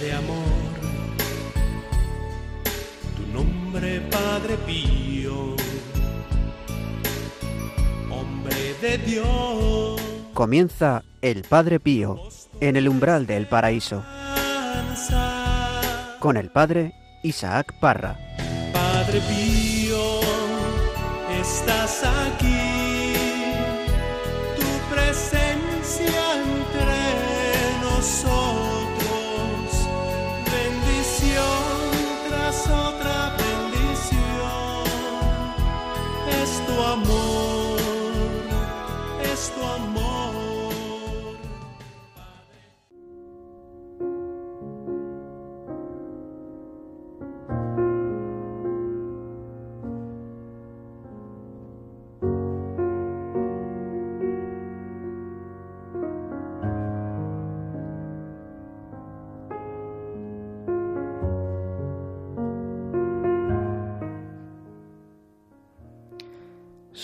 de amor. Tu nombre, Padre Pío, hombre de Dios. Comienza el Padre Pío en el umbral del paraíso con el Padre Isaac Parra. Padre Pío,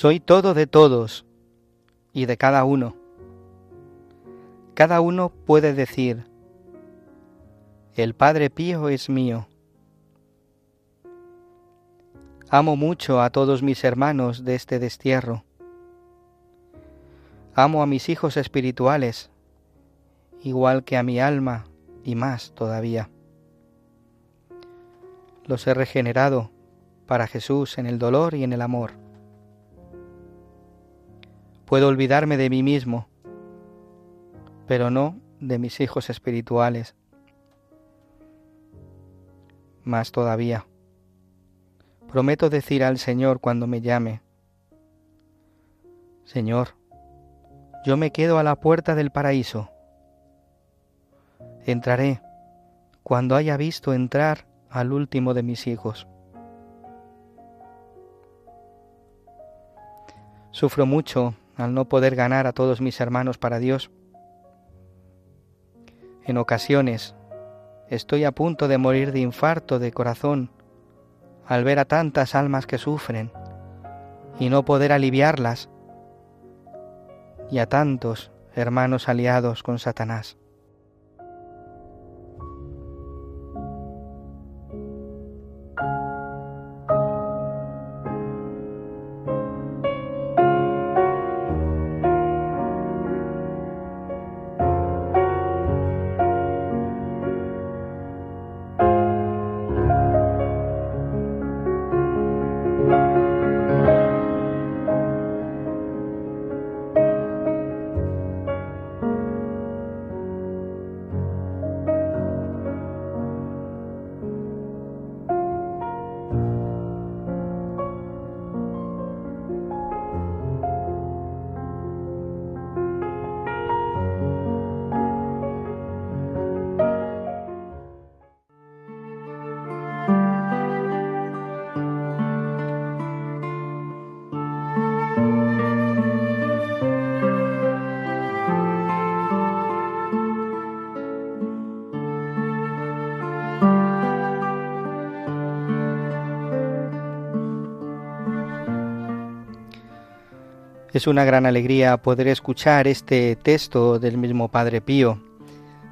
Soy todo de todos y de cada uno. Cada uno puede decir, el Padre Pío es mío. Amo mucho a todos mis hermanos de este destierro. Amo a mis hijos espirituales, igual que a mi alma y más todavía. Los he regenerado para Jesús en el dolor y en el amor. Puedo olvidarme de mí mismo, pero no de mis hijos espirituales. Más todavía, prometo decir al Señor cuando me llame, Señor, yo me quedo a la puerta del paraíso. Entraré cuando haya visto entrar al último de mis hijos. Sufro mucho al no poder ganar a todos mis hermanos para Dios. En ocasiones estoy a punto de morir de infarto de corazón al ver a tantas almas que sufren y no poder aliviarlas y a tantos hermanos aliados con Satanás. Es una gran alegría poder escuchar este texto del mismo Padre Pío,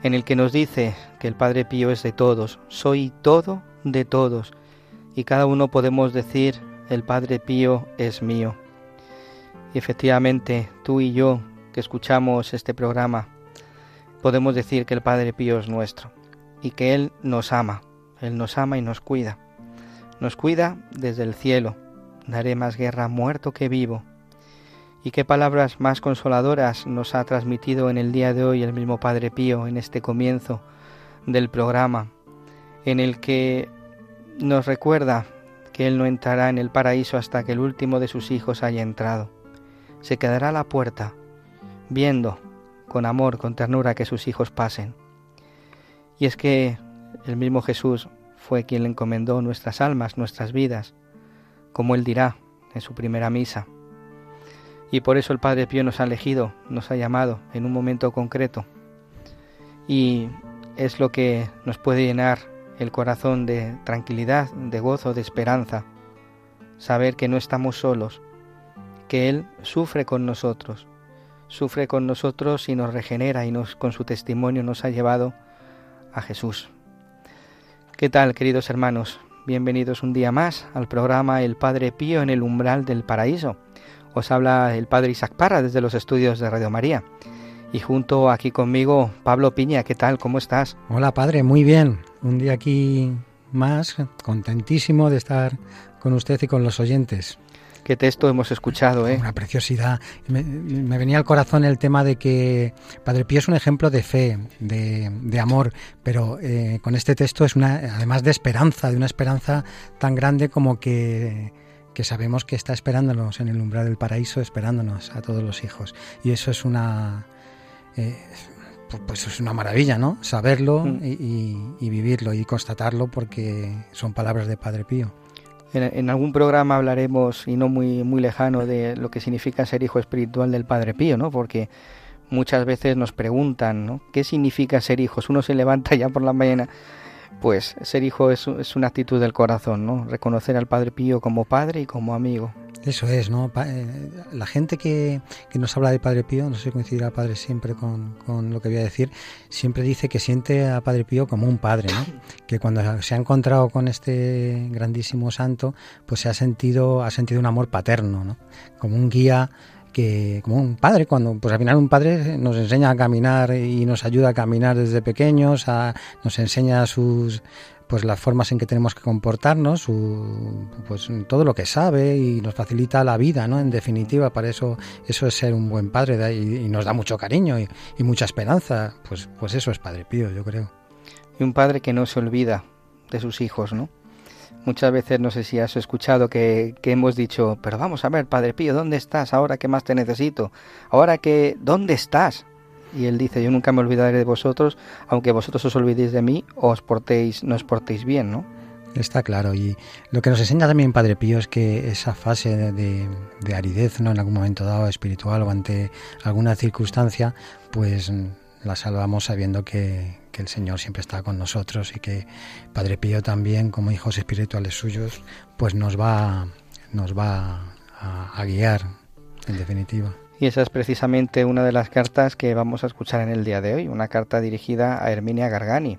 en el que nos dice que el Padre Pío es de todos, soy todo de todos, y cada uno podemos decir, el Padre Pío es mío. Y efectivamente, tú y yo que escuchamos este programa, podemos decir que el Padre Pío es nuestro, y que Él nos ama, Él nos ama y nos cuida. Nos cuida desde el cielo, daré más guerra muerto que vivo y qué palabras más consoladoras nos ha transmitido en el día de hoy el mismo Padre Pío en este comienzo del programa, en el que nos recuerda que Él no entrará en el paraíso hasta que el último de sus hijos haya entrado. Se quedará a la puerta, viendo con amor, con ternura que sus hijos pasen. Y es que el mismo Jesús fue quien le encomendó nuestras almas, nuestras vidas, como Él dirá en su primera misa. Y por eso el Padre Pío nos ha elegido, nos ha llamado en un momento concreto. Y es lo que nos puede llenar el corazón de tranquilidad, de gozo, de esperanza. Saber que no estamos solos, que Él sufre con nosotros, sufre con nosotros y nos regenera y con su testimonio nos ha llevado a Jesús, ¿Qué tal, queridos hermanos? Bienvenidos un día más al programa El Padre Pío en el umbral del paraíso. Os habla el Padre Isaac Parra desde los estudios de Radio María. Y junto aquí conmigo, Pablo Piña, ¿qué tal? ¿Cómo estás? Hola, Padre, muy bien. Un día aquí más, contentísimo de estar con usted y con los oyentes. Qué texto hemos escuchado, ¿eh? Una preciosidad. Me, venía al corazón el tema de que Padre Pío es un ejemplo de fe, de, amor, pero eh, con este texto es una, además de esperanza, de una esperanza tan grande como que, que sabemos que está esperándonos en el umbral del paraíso, esperándonos a todos los hijos. Y eso es una... Eh, pues es una maravilla, ¿no? Saberlo mm. y vivirlo y constatarlo porque son palabras de Padre Pío. En, algún programa hablaremos, y no muy, muy lejano, de lo que significa ser hijo espiritual del Padre Pío, ¿no? Porque muchas veces nos preguntan, ¿no? ¿Qué significa ser hijos? Uno se levanta ya por la mañana. Pues ser hijo es, es una actitud del corazón, ¿no? Reconocer al Padre Pío como padre y como amigo. Eso es, ¿no? Eh, la gente que, que, nos habla de Padre Pío, no sé si coincidirá Padre siempre con, con, lo que voy a decir, siempre dice que siente a Padre Pío como un padre, ¿no? Que cuando se ha encontrado con este grandísimo santo, pues se ha sentido, ha sentido un amor paterno, ¿no? Como un guía que como un padre cuando pues al final un padre nos enseña a caminar y nos ayuda a caminar desde pequeños nos enseña sus pues las formas en que tenemos que comportarnos, pues todo lo que sabe y nos facilita la vida, ¿no? En definitiva, para eso eso es ser un buen padre y, nos da mucho cariño y, mucha esperanza, pues pues eso es Padre Pío, yo creo. Y un padre que no se olvida de sus hijos, ¿no? Muchas veces no sé si has escuchado que, que hemos dicho, pero vamos a ver, Padre Pío, ¿dónde estás ahora que más te necesito? Ahora que, ¿dónde estás? Y él dice, yo nunca me olvidaré de vosotros, aunque vosotros os olvidéis de mí, os portéis, no os portéis bien, ¿no? Está claro, y lo que nos enseña también Padre Pío es que esa fase de, de aridez, ¿no? En algún momento dado, espiritual o ante alguna circunstancia, pues la salvamos sabiendo que, que, el Señor siempre está con nosotros y que Padre Pío también, como hijos espirituales suyos, pues nos va, nos va a guiar, en definitiva. Y esa es precisamente una de las cartas que vamos a escuchar en el día de hoy, una carta dirigida a Herminia Gargani,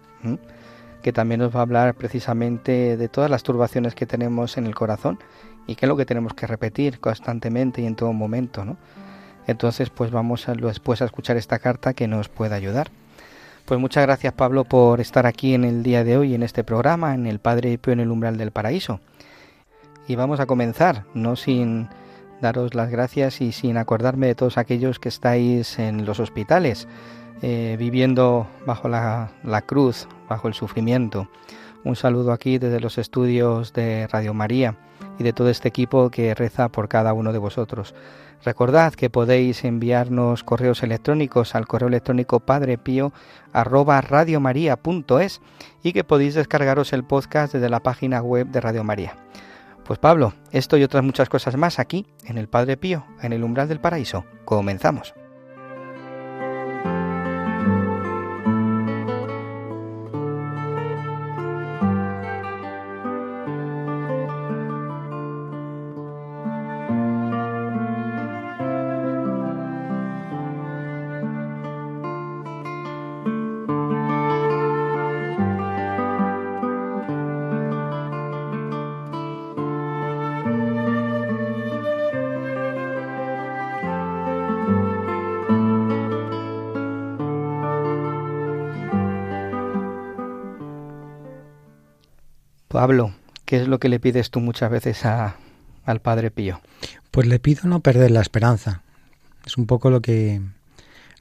que también nos va a hablar precisamente de todas las turbaciones que tenemos en el corazón y que es lo que tenemos que repetir constantemente y en todo momento. ¿no? Entonces, pues vamos a, después a escuchar esta carta que nos puede ayudar. Pues muchas gracias Pablo por estar aquí en el día de hoy en este programa, en el Padre Pío en el umbral del paraíso. Y vamos a comenzar, no sin daros las gracias y sin acordarme de todos aquellos que estáis en los hospitales, eh, viviendo bajo la, la cruz, bajo el sufrimiento. Un saludo aquí desde los estudios de Radio María y de todo este equipo que reza por cada uno de vosotros. Recordad que podéis enviarnos correos electrónicos al correo electrónico padrepío arroba y que podéis descargaros el podcast desde la página web de Radio María. Pues Pablo, esto y otras muchas cosas más aquí, en el Padre Pío, en el umbral del paraíso. Comenzamos. Pablo, ¿qué es lo que le pides tú muchas veces a, al Padre Pío? Pues le pido no perder la esperanza. Es un poco lo que,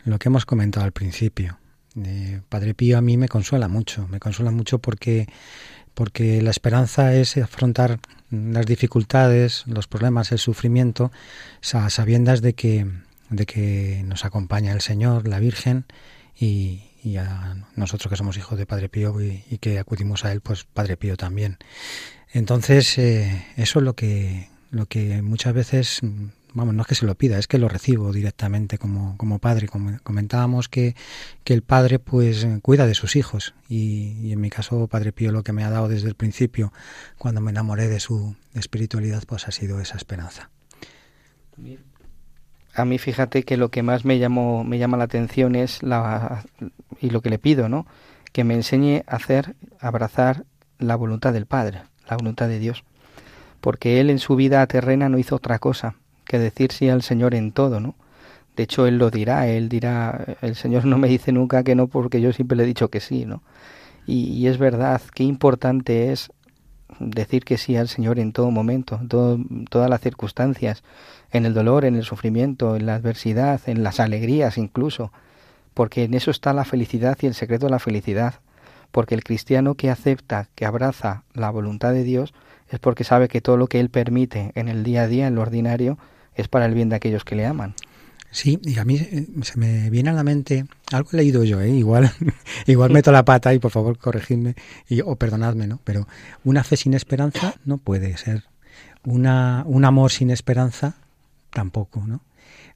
lo que hemos comentado al principio. Padre Pío a mí me consuela mucho, me consuela mucho porque, porque la esperanza es afrontar las dificultades, los problemas, el sufrimiento, a sabiendas de que, de que nos acompaña el Señor, la Virgen, y, y a nosotros que somos hijos de Padre Pío y, que acudimos a él, pues Padre Pío también. Entonces, eh, eso es lo que, lo que muchas veces, vamos, no es que se lo pida, es que lo recibo directamente como, como padre. Como comentábamos que, que el padre pues cuida de sus hijos y, y, en mi caso Padre Pío lo que me ha dado desde el principio, cuando me enamoré de su espiritualidad, pues ha sido esa esperanza a mí fíjate que lo que más me llamó, me llama la atención es la y lo que le pido, ¿no? Que me enseñe a hacer, abrazar la voluntad del Padre, la voluntad de Dios, porque él en su vida terrena no hizo otra cosa que decir sí al Señor en todo, ¿no? De hecho, él lo dirá, él dirá, el Señor no me dice nunca que no porque yo siempre le he dicho que sí, ¿no? Y, es verdad, qué importante es decir que sí al Señor en todo momento, en todas las circunstancias, en el dolor, en el sufrimiento, en la adversidad, en las alegrías incluso, porque en eso está la felicidad y el secreto de la felicidad, porque el cristiano que acepta, que abraza la voluntad de Dios, es porque sabe que todo lo que Él permite en el día a día, en lo ordinario, es para el bien de aquellos que le aman. Sí, y a mí eh, se me viene a la mente, algo he leído yo, ¿eh? igual, igual meto la pata y por favor corregidme y, o perdonadme, ¿no? Pero una fe sin esperanza no puede ser. Una, un amor sin esperanza tampoco, ¿no?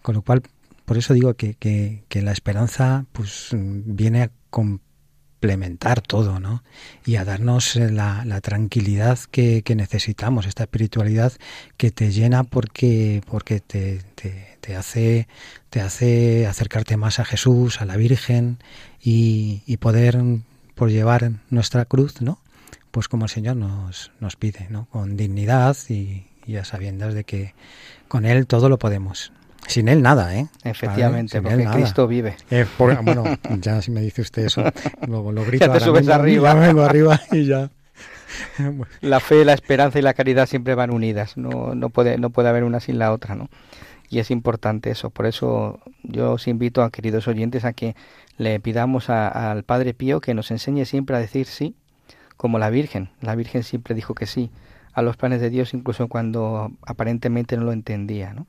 Con lo cual, por eso digo que, que, que la esperanza pues viene a complementar todo, ¿no? Y a darnos la, la tranquilidad que, que, necesitamos, esta espiritualidad que te llena porque, porque te, te te hace, te hace acercarte más a Jesús, a la Virgen y, poder por llevar nuestra cruz, ¿no? Pues como el Señor nos, nos pide, ¿no? Con dignidad y, a sabiendas de que con Él todo lo podemos. Sin Él nada, ¿eh? Efectivamente, porque Cristo vive. Eh, bueno, ya si me dice usted eso, lo, lo grito. Ya te subes arriba. Vengo arriba y ya. La fe, la esperanza y la caridad siempre van unidas. No, no, puede, no puede haber una sin la otra, ¿no? Y es importante eso. Por eso yo os invito a queridos oyentes a que le pidamos al Padre Pío que nos enseñe siempre a decir sí, como la Virgen. La Virgen siempre dijo que sí a los planes de Dios incluso cuando aparentemente no lo entendía. ¿no?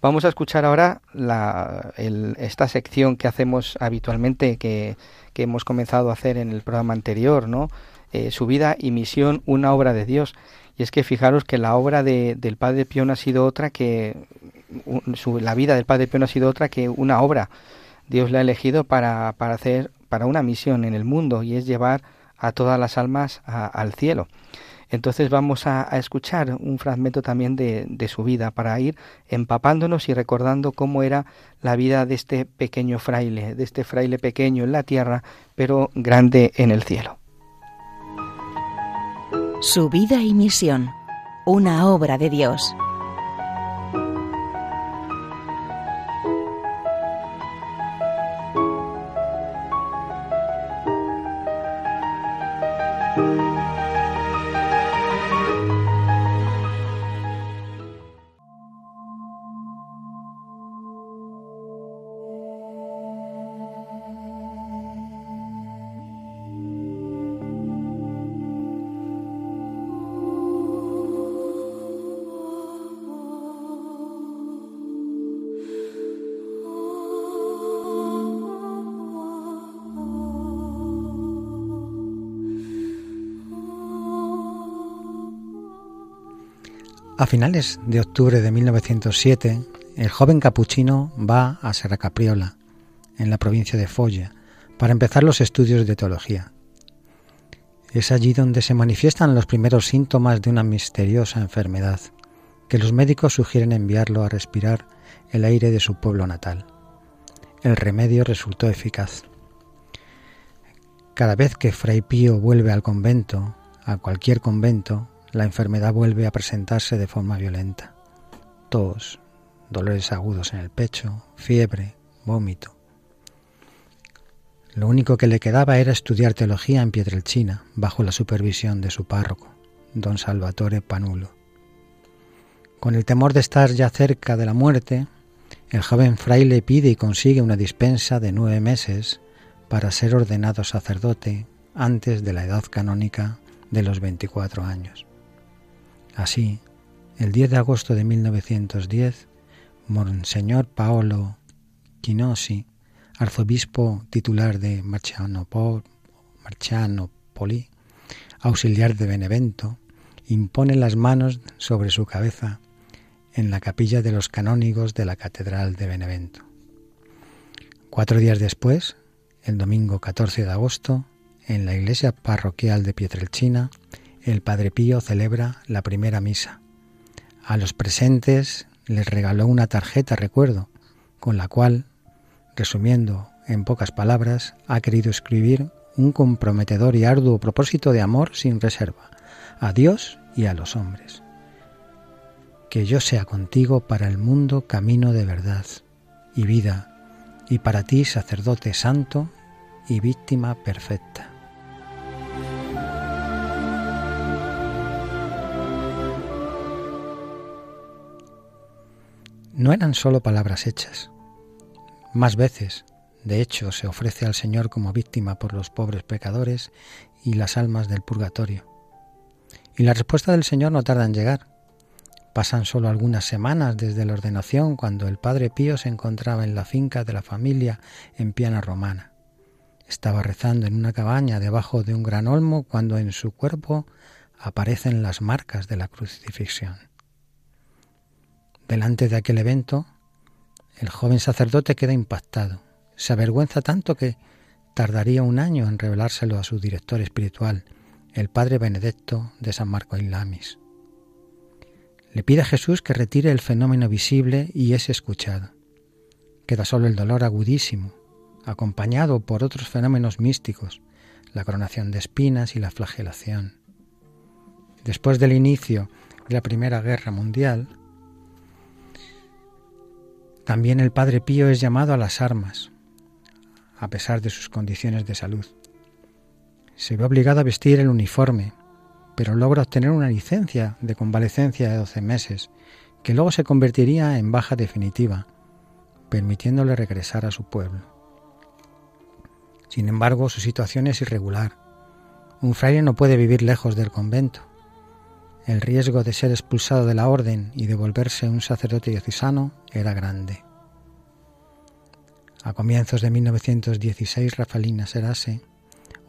Vamos a escuchar ahora la, esta sección que hacemos habitualmente, que, que, hemos comenzado a hacer en el programa anterior, ¿no? Eh, su vida y misión, una obra de Dios. Y es que fijaros que la obra de, del Padre Pío no ha sido otra que la vida del Padre Pío no ha sido otra que una obra. Dios le ha elegido para, para hacer para una misión en el mundo y es llevar a todas las almas al cielo. Entonces vamos a, escuchar un fragmento también de, de, su vida para ir empapándonos y recordando cómo era la vida de este pequeño fraile, de este fraile pequeño en la tierra, pero grande en el cielo. Su vida y misión, una obra de Dios. A finales de octubre de 1907, el joven capuchino va a Serra Capriola, en la provincia de Foggia, para empezar los estudios de teología. Es allí donde se manifiestan los primeros síntomas de una misteriosa enfermedad, que los médicos sugieren enviarlo a respirar el aire de su pueblo natal. El remedio resultó eficaz. Cada vez que Fray Pío vuelve al convento, a cualquier convento, la enfermedad vuelve a presentarse de forma violenta. Tos, dolores agudos en el pecho, fiebre, vómito. Lo único que le quedaba era estudiar teología en Pietrelcina, bajo la supervisión de su párroco, don Salvatore Panulo. Con el temor de estar ya cerca de la muerte, el joven fraile pide y consigue una dispensa de nueve meses para ser ordenado sacerdote antes de la edad canónica de los 24 años. Así, el 10 de agosto de 1910, Monseñor Paolo Chinosi, arzobispo titular de Marcianopoli, auxiliar de Benevento, impone las manos sobre su cabeza en la capilla de los canónigos de la Catedral de Benevento. Cuatro días después, el domingo 14 de agosto, en la iglesia parroquial de Pietrelcina, el Padre Pío celebra la primera misa. A los presentes les regaló una tarjeta recuerdo, con la cual, resumiendo en pocas palabras, ha querido escribir un comprometedor y arduo propósito de amor sin reserva, a Dios y a los hombres. Que yo sea contigo para el mundo camino de verdad y vida, y para ti sacerdote santo y víctima perfecta. No eran solo palabras hechas. Más veces, de hecho, se ofrece al Señor como víctima por los pobres pecadores y las almas del purgatorio. Y la respuesta del Señor no tarda en llegar. Pasan solo algunas semanas desde la ordenación cuando el Padre Pío se encontraba en la finca de la familia en Piana Romana. Estaba rezando en una cabaña debajo de un gran olmo cuando en su cuerpo aparecen las marcas de la crucifixión. Delante de aquel evento, el joven sacerdote queda impactado. Se avergüenza tanto que tardaría un año en revelárselo a su director espiritual, el padre Benedetto de San Marco Lamis. Le pide a Jesús que retire el fenómeno visible y es escuchado. Queda solo el dolor agudísimo, acompañado por otros fenómenos místicos, la coronación de espinas y la flagelación. Después del inicio de la Primera Guerra Mundial, también el Padre Pío es llamado a las armas, a pesar de sus condiciones de salud. Se ve obligado a vestir el uniforme, pero logra obtener una licencia de convalecencia de 12 meses, que luego se convertiría en baja definitiva, permitiéndole regresar a su pueblo. Sin embargo, su situación es irregular. Un fraile no puede vivir lejos del convento. El riesgo de ser expulsado de la orden y de volverse un sacerdote diocesano era grande. A comienzos de 1916, Rafalina Serase,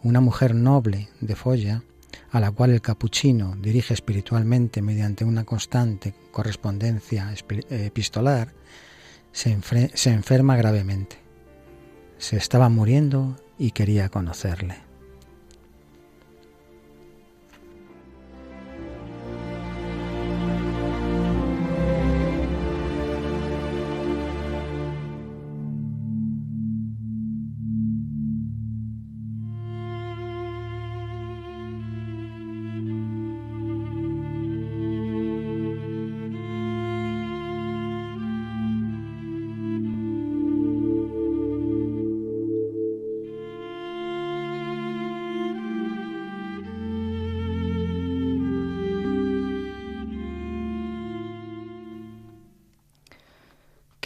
una mujer noble de Folla, a la cual el capuchino dirige espiritualmente mediante una constante correspondencia epistolar, se, se enferma gravemente. Se estaba muriendo y quería conocerle.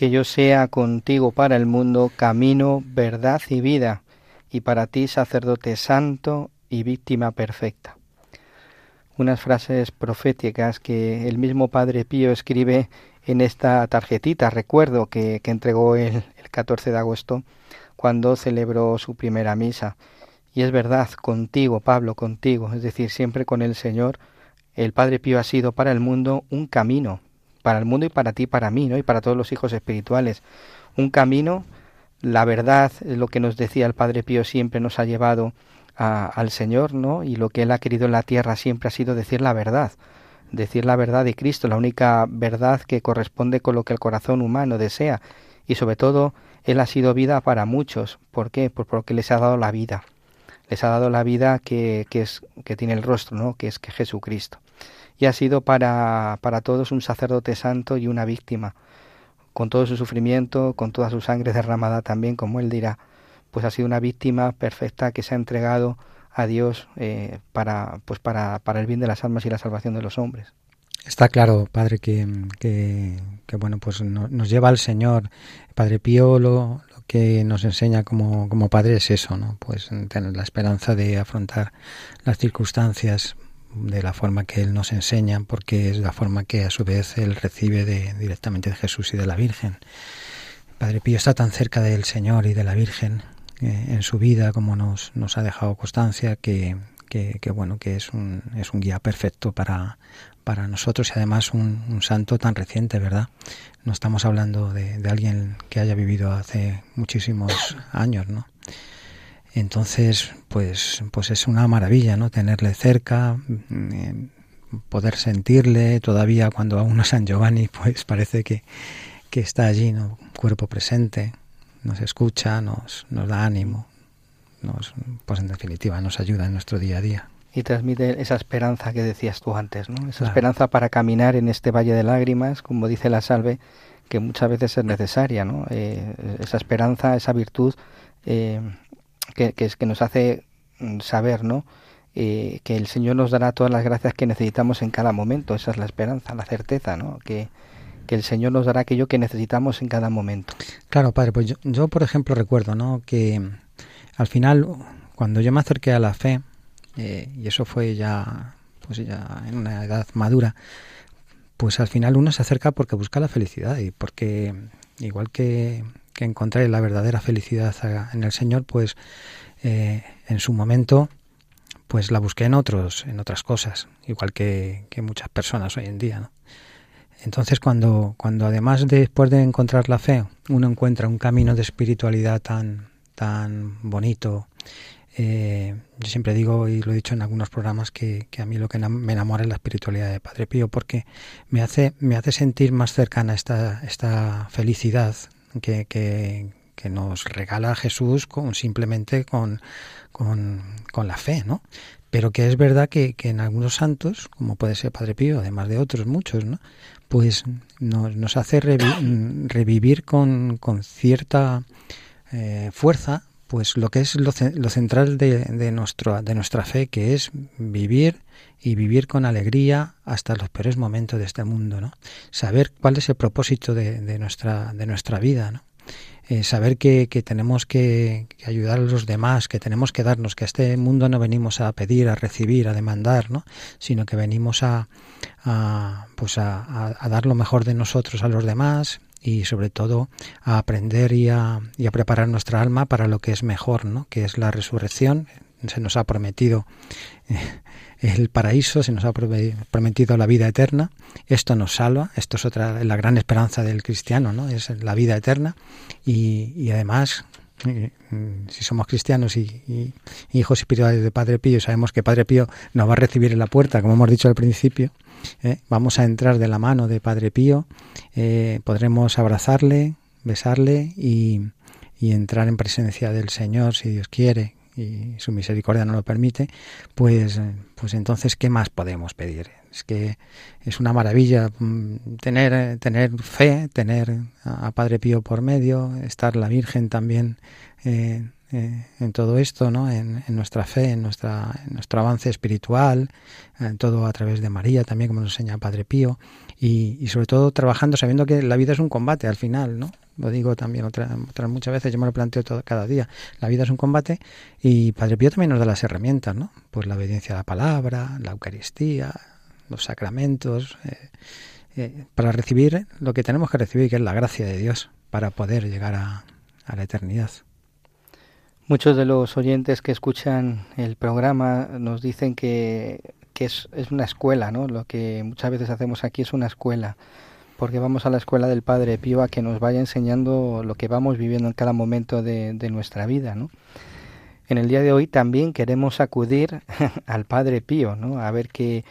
Que yo sea contigo para el mundo camino, verdad y vida, y para ti sacerdote santo y víctima perfecta. Unas frases proféticas que el mismo Padre Pío escribe en esta tarjetita, recuerdo que, entregó el, el 14 de agosto cuando celebró su primera misa. Y es verdad, contigo, Pablo, contigo, es decir, siempre con el Señor, el Padre Pío ha sido para el mundo un camino, para el mundo y para ti, para mí, ¿no? Y para todos los hijos espirituales. Un camino, la verdad, lo que nos decía el Padre Pío siempre nos ha llevado al Señor, ¿no? Y lo que Él ha querido en la tierra siempre ha sido decir la verdad, decir la verdad de Cristo, la única verdad que corresponde con lo que el corazón humano desea. Y sobre todo, Él ha sido vida para muchos. ¿Por qué? Pues porque les ha dado la vida. Les ha dado la vida que, que, es, que tiene el rostro, ¿no? Que es que Jesucristo y ha sido para, para todos un sacerdote santo y una víctima, con todo su sufrimiento, con toda su sangre derramada también, como él dirá, pues ha sido una víctima perfecta que se ha entregado a Dios eh, para, pues para, para el bien de las almas y la salvación de los hombres. Está claro, Padre, que, que, bueno, pues nos lleva al Señor. Padre Pío lo, que nos enseña como, como Padre es eso, ¿no? Pues tener la esperanza de afrontar las circunstancias de la forma que Él nos enseña, porque es la forma que a su vez Él recibe de, directamente de Jesús y de la Virgen. Padre Pío está tan cerca del Señor y de la Virgen eh, en su vida como nos, nos ha dejado constancia que, que, bueno que es un, es un guía perfecto para, para nosotros y además un, santo tan reciente, ¿verdad? No estamos hablando de, alguien que haya vivido hace muchísimos años, ¿no? Entonces, pues, pues es una maravilla, ¿no? Tenerle cerca, mm, poder sentirle todavía cuando aún es San Giovanni, pues parece que, está allí, ¿no? Cuerpo presente, nos escucha, nos, nos da ánimo, nos, pues en definitiva nos ayuda en nuestro día a día. Y transmite esa esperanza que decías tú antes, ¿no? Esa esperanza para caminar en este valle de lágrimas, como dice la salve, que muchas veces es necesaria, ¿no? Eh, esa esperanza, esa virtud eh, que, que, es, que nos hace mm, saber, ¿no? Eh, que el Señor nos dará todas las gracias que necesitamos en cada momento. Esa es la esperanza, la certeza, ¿no? Que, que el Señor nos dará aquello que necesitamos en cada momento. Claro, padre, pues yo, yo, por ejemplo recuerdo, ¿no? Que al final, cuando yo me acerqué a la fe, eh, y eso fue ya, pues ya en una edad madura, pues al final uno se acerca porque busca la felicidad y porque igual que, que encontré la verdadera felicidad en el Señor, pues eh, en su momento pues la busqué en otros, en otras cosas, igual que, que muchas personas hoy en día. Entonces, cuando, cuando además después de encontrar la fe, uno encuentra un camino de espiritualidad tan, tan bonito, eh, yo siempre digo, y lo he dicho en algunos programas, que, que, a mí lo que me enamora es la espiritualidad de Padre Pío, porque me hace, me hace sentir más cercana esta, esta felicidad que, que, nos regala Jesús con, simplemente con, con, con la fe, ¿no? Pero que es verdad que, que, en algunos santos, como puede ser Padre Pío, además de otros muchos, ¿no? pues nos, nos hace revi revivir con, con cierta eh, fuerza pues lo que es lo, central de, nuestro, de nuestra fe, que es vivir y vivir con alegría hasta los peores momentos de este mundo, ¿no? Saber cuál es el propósito de, nuestra, de nuestra vida, ¿no? Eh, saber que, tenemos que, ayudar a los demás, que tenemos que darnos, que a este mundo no venimos a pedir, a recibir, a demandar, ¿no? sino que venimos a, pues a, dar lo mejor de nosotros a los demás y sobre todo a aprender y a, y a preparar nuestra alma para lo que es mejor, ¿no? que es la resurrección. Se nos ha prometido eh, el paraíso, se nos ha prometido la vida eterna. Esto nos salva, esto es otra la gran esperanza del cristiano, ¿no? Es la vida eterna y, y además si somos cristianos y, y, hijos espirituales de Padre Pío, sabemos que Padre Pío nos va a recibir en la puerta, como hemos dicho al principio. ¿eh? Vamos a entrar de la mano de Padre Pío, eh, podremos abrazarle, besarle y, y entrar en presencia del Señor, si Dios quiere, y su misericordia no lo permite, pues, pues entonces, ¿qué más podemos pedir? Es que es una maravilla tener, tener fe, tener a Padre Pío por medio, estar la Virgen también eh, eh, en todo esto, ¿no? En, nuestra fe, en, nuestra, en nuestro avance espiritual, en todo a través de María, también como nos enseña Padre Pío, y, y sobre todo trabajando sabiendo que la vida es un combate al final, ¿no? lo digo también otras otra, muchas veces, yo me lo planteo todo, cada día. La vida es un combate y Padre Pío también nos da las herramientas, ¿no? Pues la obediencia a la palabra, la Eucaristía, los sacramentos, eh, eh, para recibir lo que tenemos que recibir, que es la gracia de Dios, para poder llegar a, a la eternidad. Muchos de los oyentes que escuchan el programa nos dicen que, que es, es una escuela, ¿no? Lo que muchas veces hacemos aquí es una escuela porque vamos a la escuela del Padre Pío a que nos vaya enseñando lo que vamos viviendo en cada momento de, de nuestra vida, ¿no? En el día de hoy también queremos acudir al Padre Pío, ¿no? A ver qué,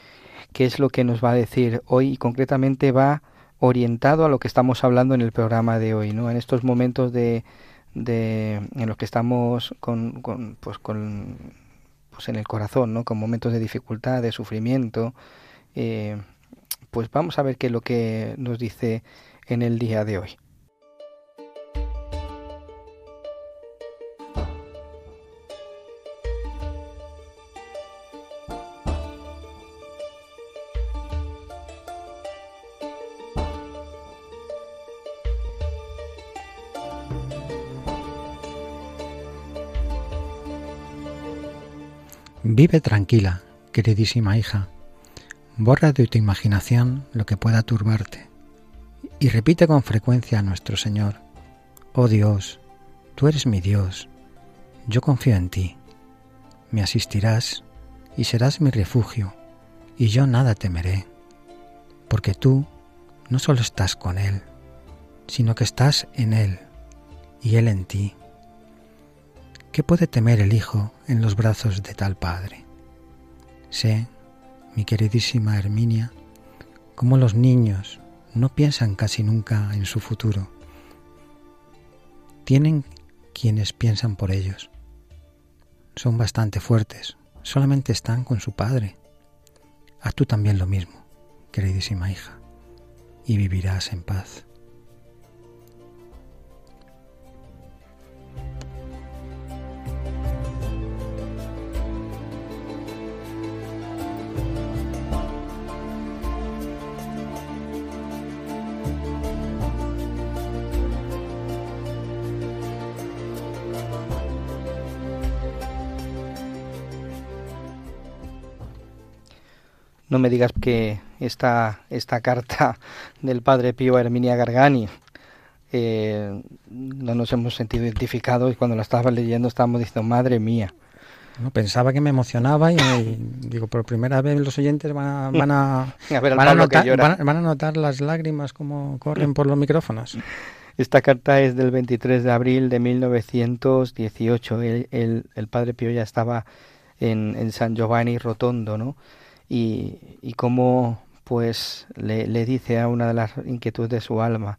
qué es lo que nos va a decir hoy y concretamente va orientado a lo que estamos hablando en el programa de hoy, ¿no? En estos momentos de, de en los que estamos con, con pues con pues en el corazón, ¿no? Con momentos de dificultad, de sufrimiento, eh, pues vamos a ver qué es lo que nos dice en el día de hoy. Vive tranquila, queridísima hija. Borra de tu imaginación lo que pueda turbarte y repite con frecuencia a nuestro Señor, Oh Dios, tú eres mi Dios, yo confío en ti, me asistirás y serás mi refugio, y yo nada temeré, porque tú no solo estás con Él, sino que estás en Él y Él en ti. ¿Qué puede temer el Hijo en los brazos de tal Padre? Sé mi queridísima Herminia, cómo los niños no piensan casi nunca en su futuro. Tienen quienes piensan por ellos. son bastante fuertes, solamente están con su Padre. Haz tú también lo mismo, queridísima hija, y vivirás en paz. No me digas que esta, esta carta del Padre Pío a Herminia Gargani eh, no nos hemos sentido identificados y cuando la estaba leyendo estábamos diciendo, madre mía. No, pensaba que me emocionaba y, digo, por primera vez los oyentes van a, van a, van, a notar, van, a notar, las lágrimas como corren por los micrófonos. Esta carta es del 23 de abril de 1918. El, el, Padre Pío ya estaba en, en San Giovanni Rotondo, ¿no? Y, y cómo pues le, le, dice a una de las inquietudes de su alma,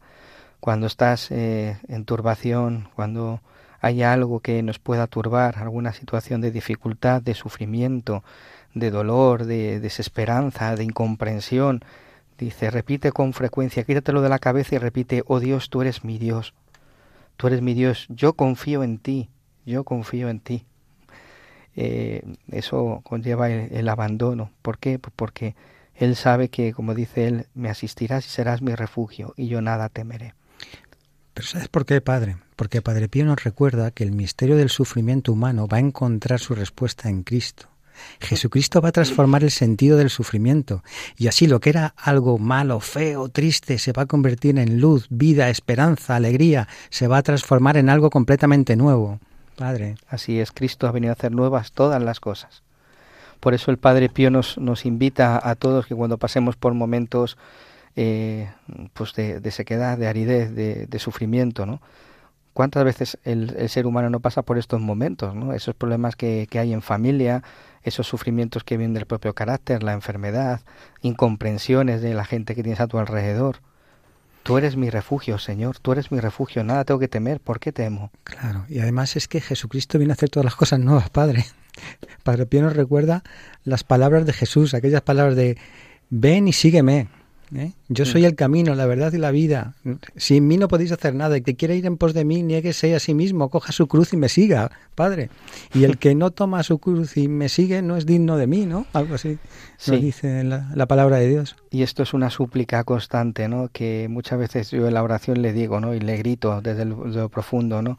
cuando estás eh, en turbación, cuando hay algo que nos pueda turbar, alguna situación de dificultad, de sufrimiento, de dolor, de desesperanza, de incomprensión, dice, repite con frecuencia, quítatelo de la cabeza y repite, oh Dios, tú eres mi Dios, tú eres mi Dios, yo confío en ti, yo confío en ti. Eh, eso conlleva el, abandono. ¿Por qué? Pues porque Él sabe que, como dice Él, me asistirás y serás mi refugio y yo nada temeré. Pero ¿sabes por qué, Padre? Porque Padre Pío nos recuerda que el misterio del sufrimiento humano va a encontrar su respuesta en Cristo. Jesucristo va a transformar el sentido del sufrimiento y así lo que era algo malo, feo, triste, se va a convertir en luz, vida, esperanza, alegría, se va a transformar en algo completamente nuevo. Padre. Así es, Cristo ha venido a hacer nuevas todas las cosas. Por eso el Padre Pío nos, nos invita a todos que cuando pasemos por momentos eh, pues de, sequedad, de aridez, de, sufrimiento, ¿no? ¿Cuántas veces el, ser humano no pasa por estos momentos, ¿no? Esos problemas que, que hay en familia, esos sufrimientos que vienen del propio carácter, la enfermedad, incomprensiones de la gente que tienes a tu alrededor. Tú eres mi refugio, Señor, tú eres mi refugio, nada tengo que temer, ¿por qué temo? Claro, y además es que Jesucristo viene a hacer todas las cosas nuevas, Padre. Padre Pío nos recuerda las palabras de Jesús, aquellas palabras de ven y sígueme. ¿Eh? Yo soy mm. el camino, la verdad y la vida. Sin mí no podéis hacer nada. El que quiera ir en pos de mí, nieguese a sí mismo, coja su cruz y me siga, Padre. Y el que no toma su cruz y me sigue no es digno de mí, ¿no? Algo así nos dice la, palabra de Dios. Y esto es una súplica constante, ¿no? Que muchas veces yo en la oración le digo, ¿no? Y le grito desde lo profundo, ¿no?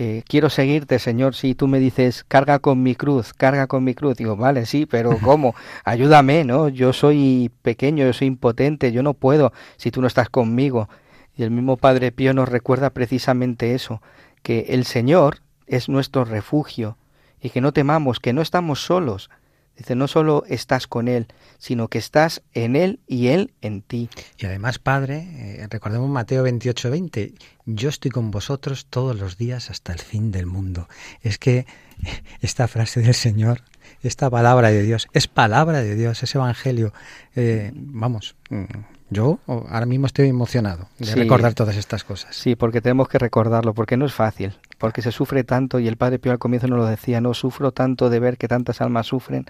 Eh, quiero seguirte, Señor, si tú me dices, carga con mi cruz, carga con mi cruz, digo, vale, sí, pero ¿cómo? Ayúdame, ¿no? Yo soy pequeño, yo soy impotente, yo no puedo si tú no estás conmigo. Y el mismo Padre Pío nos recuerda precisamente eso, que el Señor es nuestro refugio y que no temamos, que no estamos solos, Dice, no solo estás con Él, sino que estás en Él y Él en ti. Y además, Padre, eh, recordemos Mateo 28, 20, yo estoy con vosotros todos los días hasta el fin del mundo. Es que esta frase del Señor, esta palabra de Dios, es palabra de Dios, es Evangelio. Eh, vamos, mm, yo ahora mismo estoy emocionado de recordar todas estas cosas. Sí, porque tenemos que recordarlo, porque no es fácil, porque se sufre tanto y el Padre Pío al comienzo nos lo decía, no sufro tanto de ver que tantas almas sufren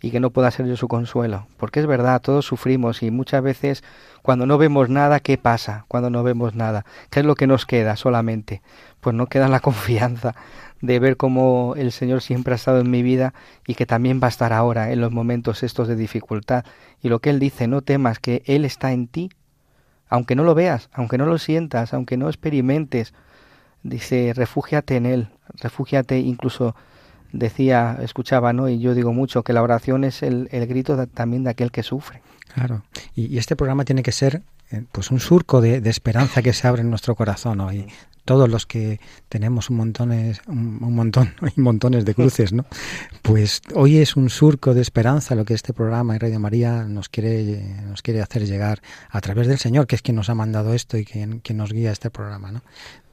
y que no pueda ser yo su consuelo. Porque es verdad, todos sufrimos y muchas veces cuando no vemos nada, ¿qué pasa? Cuando no vemos nada, ¿qué es lo que nos queda solamente? Pues no queda la confianza de ver cómo el Señor siempre ha estado en mi vida y que también va a estar ahora en los momentos estos de dificultad. Y lo que Él dice, no temas que Él está en ti, aunque no lo veas, aunque no lo sientas, aunque no experimentes, dice, refúgiate en Él, refúgiate incluso decía, escuchaba, ¿no? Y yo digo mucho que la oración es el, el grito también de aquel que sufre. Claro, y, este programa tiene que ser eh, pues un surco de, esperanza que se abre en nuestro corazón hoy todos los que tenemos un montón, un, montón y montones de cruces, ¿no? Pues hoy es un surco de esperanza lo que este programa y Radio María nos quiere, nos quiere hacer llegar a través del Señor, que es quien nos ha mandado esto y quien, quien nos guía este programa, ¿no?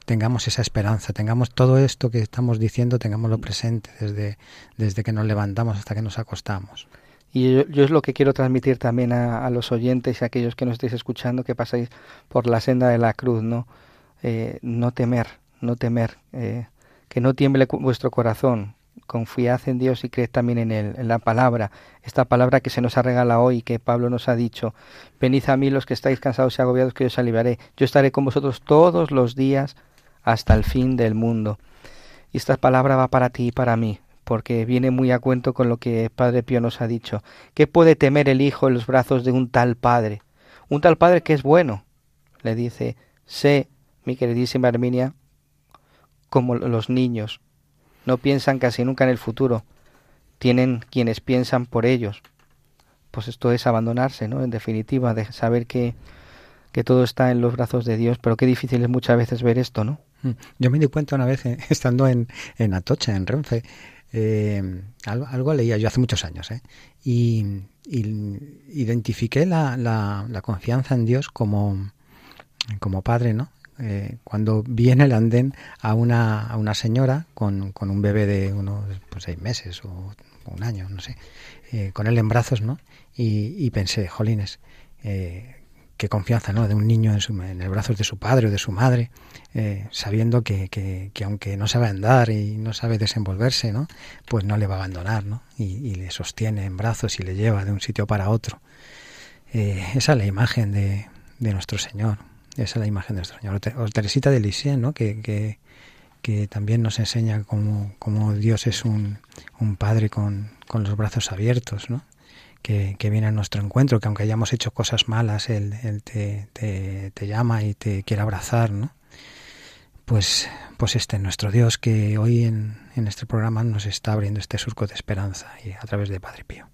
Tengamos esa esperanza, tengamos todo esto que estamos diciendo, tengámoslo presente desde, desde que nos levantamos hasta que nos acostamos. Y yo, es lo que quiero transmitir también a, los oyentes y a aquellos que nos estéis escuchando que pasáis por la senda de la cruz, ¿no? Eh, no temer, no temer, eh, que no tiemble vuestro corazón. confiad en Dios y creed también en Él, en la palabra, esta palabra que se nos ha regalado hoy, que Pablo nos ha dicho, venid a mí los que estáis cansados y agobiados, que yo os aliviaré, yo estaré con vosotros todos los días hasta el fin del mundo. Y esta palabra va para ti y para mí, porque viene muy a cuento con lo que Padre Pío nos ha dicho. ¿Qué puede temer el Hijo en los brazos de un tal Padre? Un tal Padre que es bueno. Le dice, sé, mi queridísima Herminia, como los niños. No piensan casi nunca en el futuro. Tienen quienes piensan por ellos. Pues esto es abandonarse, ¿no? En definitiva, de saber que, que todo está en los brazos de Dios, pero qué difícil es muchas veces ver esto, ¿no? Mm. Yo me di cuenta una vez, eh, estando en, en Atocha, en Renfe, eh, algo, leía yo hace muchos años, ¿eh? y, identifiqué la, la, confianza en Dios como, como padre, ¿no? Eh, cuando vi en el andén a una, a una señora con, con un bebé de unos pues, seis meses o un año, no sé, con él en brazos, ¿no? Y, y pensé, jolines, eh, qué confianza, ¿no? De un niño en, su, en el brazos de su padre o de su madre, eh, sabiendo que, que, que, aunque no sabe andar y no sabe desenvolverse, ¿no? Pues no le va a abandonar, ¿no? Y, le sostiene en brazos y le lleva de un sitio para otro. Eh, esa es la imagen de, de, nuestro Señor. Esa es la imagen de nuestro Señor. O Teresita de Lisieux, ¿no? Que, que, que también nos enseña cómo, cómo Dios es un, un Padre con, con los brazos abiertos, ¿no? Que, viene a nuestro encuentro, que aunque hayamos hecho cosas malas, Él, te, llama y te quiere abrazar, ¿no? Pues, pues este nuestro Dios que hoy en, en este programa nos está abriendo este surco de esperanza y a través de Padre Pío.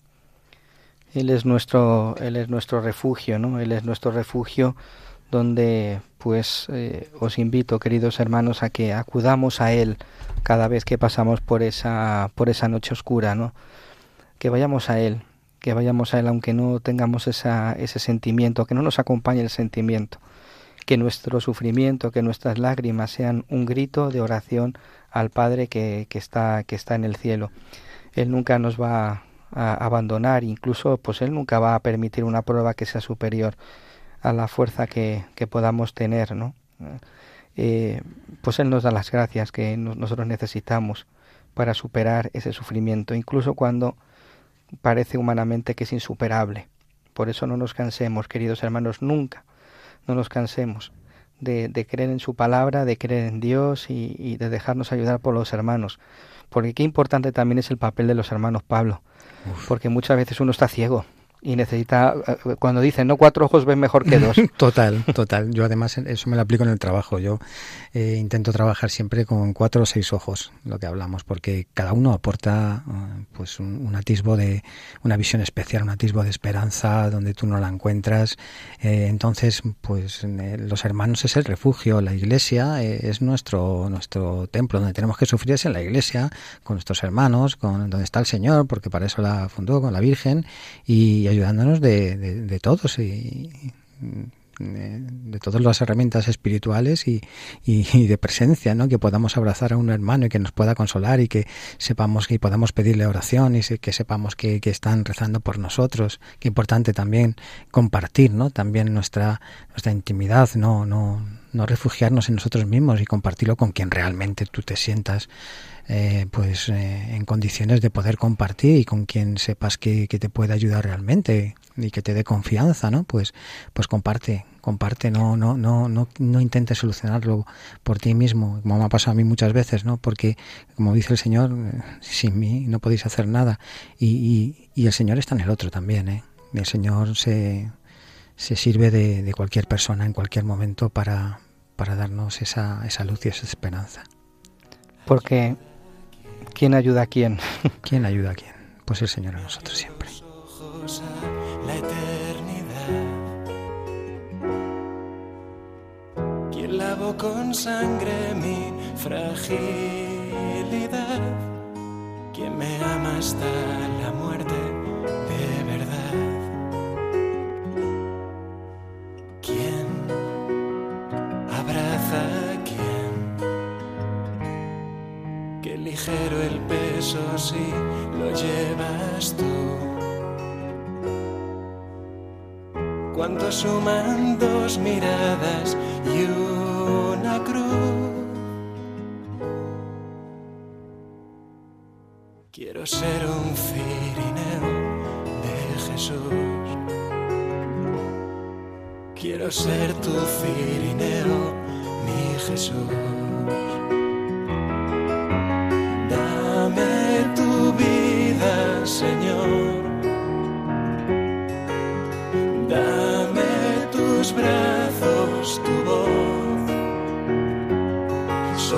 Él es nuestro, él es nuestro refugio, ¿no? Él es nuestro refugio donde pues eh, os invito, queridos hermanos, a que acudamos a Él cada vez que pasamos por esa, por esa noche oscura, ¿no? Que vayamos a Él, que vayamos a Él aunque no tengamos esa, ese sentimiento, que no nos acompañe el sentimiento, que nuestro sufrimiento, que nuestras lágrimas sean un grito de oración al Padre que, que, está, que está en el cielo. Él nunca nos va a abandonar, incluso pues Él nunca va a permitir una prueba que sea superior a la fuerza que, que podamos tener, ¿no? Eh, pues Él nos da las gracias que nosotros necesitamos para superar ese sufrimiento, incluso cuando parece humanamente que es insuperable. Por eso no nos cansemos, queridos hermanos, nunca no nos cansemos de, de creer en su palabra, de creer en Dios y, y, de dejarnos ayudar por los hermanos. Porque qué importante también es el papel de los hermanos Pablo. Uf. Porque muchas veces uno está ciego y necesita, eh, cuando dicen, no, cuatro ojos ven mejor que dos. total, total. Yo además eso me lo aplico en el trabajo. Yo eh, intento trabajar siempre con cuatro o seis ojos, lo que hablamos, porque cada uno aporta uh, pues un, atisbo de, una visión especial, un atisbo de esperanza donde tú no la encuentras. Eh, entonces, pues eh, los hermanos es el refugio, la iglesia eh, es nuestro, nuestro templo, donde tenemos que sufrir es en la iglesia, con nuestros hermanos, con donde está el Señor, porque para eso la fundó, con la Virgen, y ayudándonos de, de, todos y, de todas las herramientas espirituales y, y, y, de presencia, ¿no? Que podamos abrazar a un hermano y que nos pueda consolar y que sepamos que podamos pedirle oración y que sepamos que, que, están rezando por nosotros. Qué importante también compartir, ¿no? También nuestra nuestra intimidad, no no no refugiarnos en nosotros mismos y compartirlo con quien realmente tú te sientas eh, pues eh, en condiciones de poder compartir y con quien sepas que, que, te puede ayudar realmente y que te dé confianza, ¿no? Pues, pues comparte, comparte, no, no, no, no, no intentes solucionarlo por ti mismo, como me ha pasado a mí muchas veces, ¿no? Porque, como dice el Señor, eh, sin mí no podéis hacer nada. Y, y, y el Señor está en el otro también, ¿eh? El Señor se, se sirve de, de cualquier persona en cualquier momento para, para darnos esa, esa luz y esa esperanza. Porque ¿quién ayuda a quién? ¿Quién ayuda a quién? Pues el Señor a nosotros siempre. La eternidad. ¿Quién lavó con sangre mi fragilidad? ¿Quién me ama hasta la muerte ligero el peso si lo llevas tú. Cuánto suman dos miradas y una cruz. Quiero ser un cirineo de Jesús. Quiero ser tu cirineo, mi Jesús.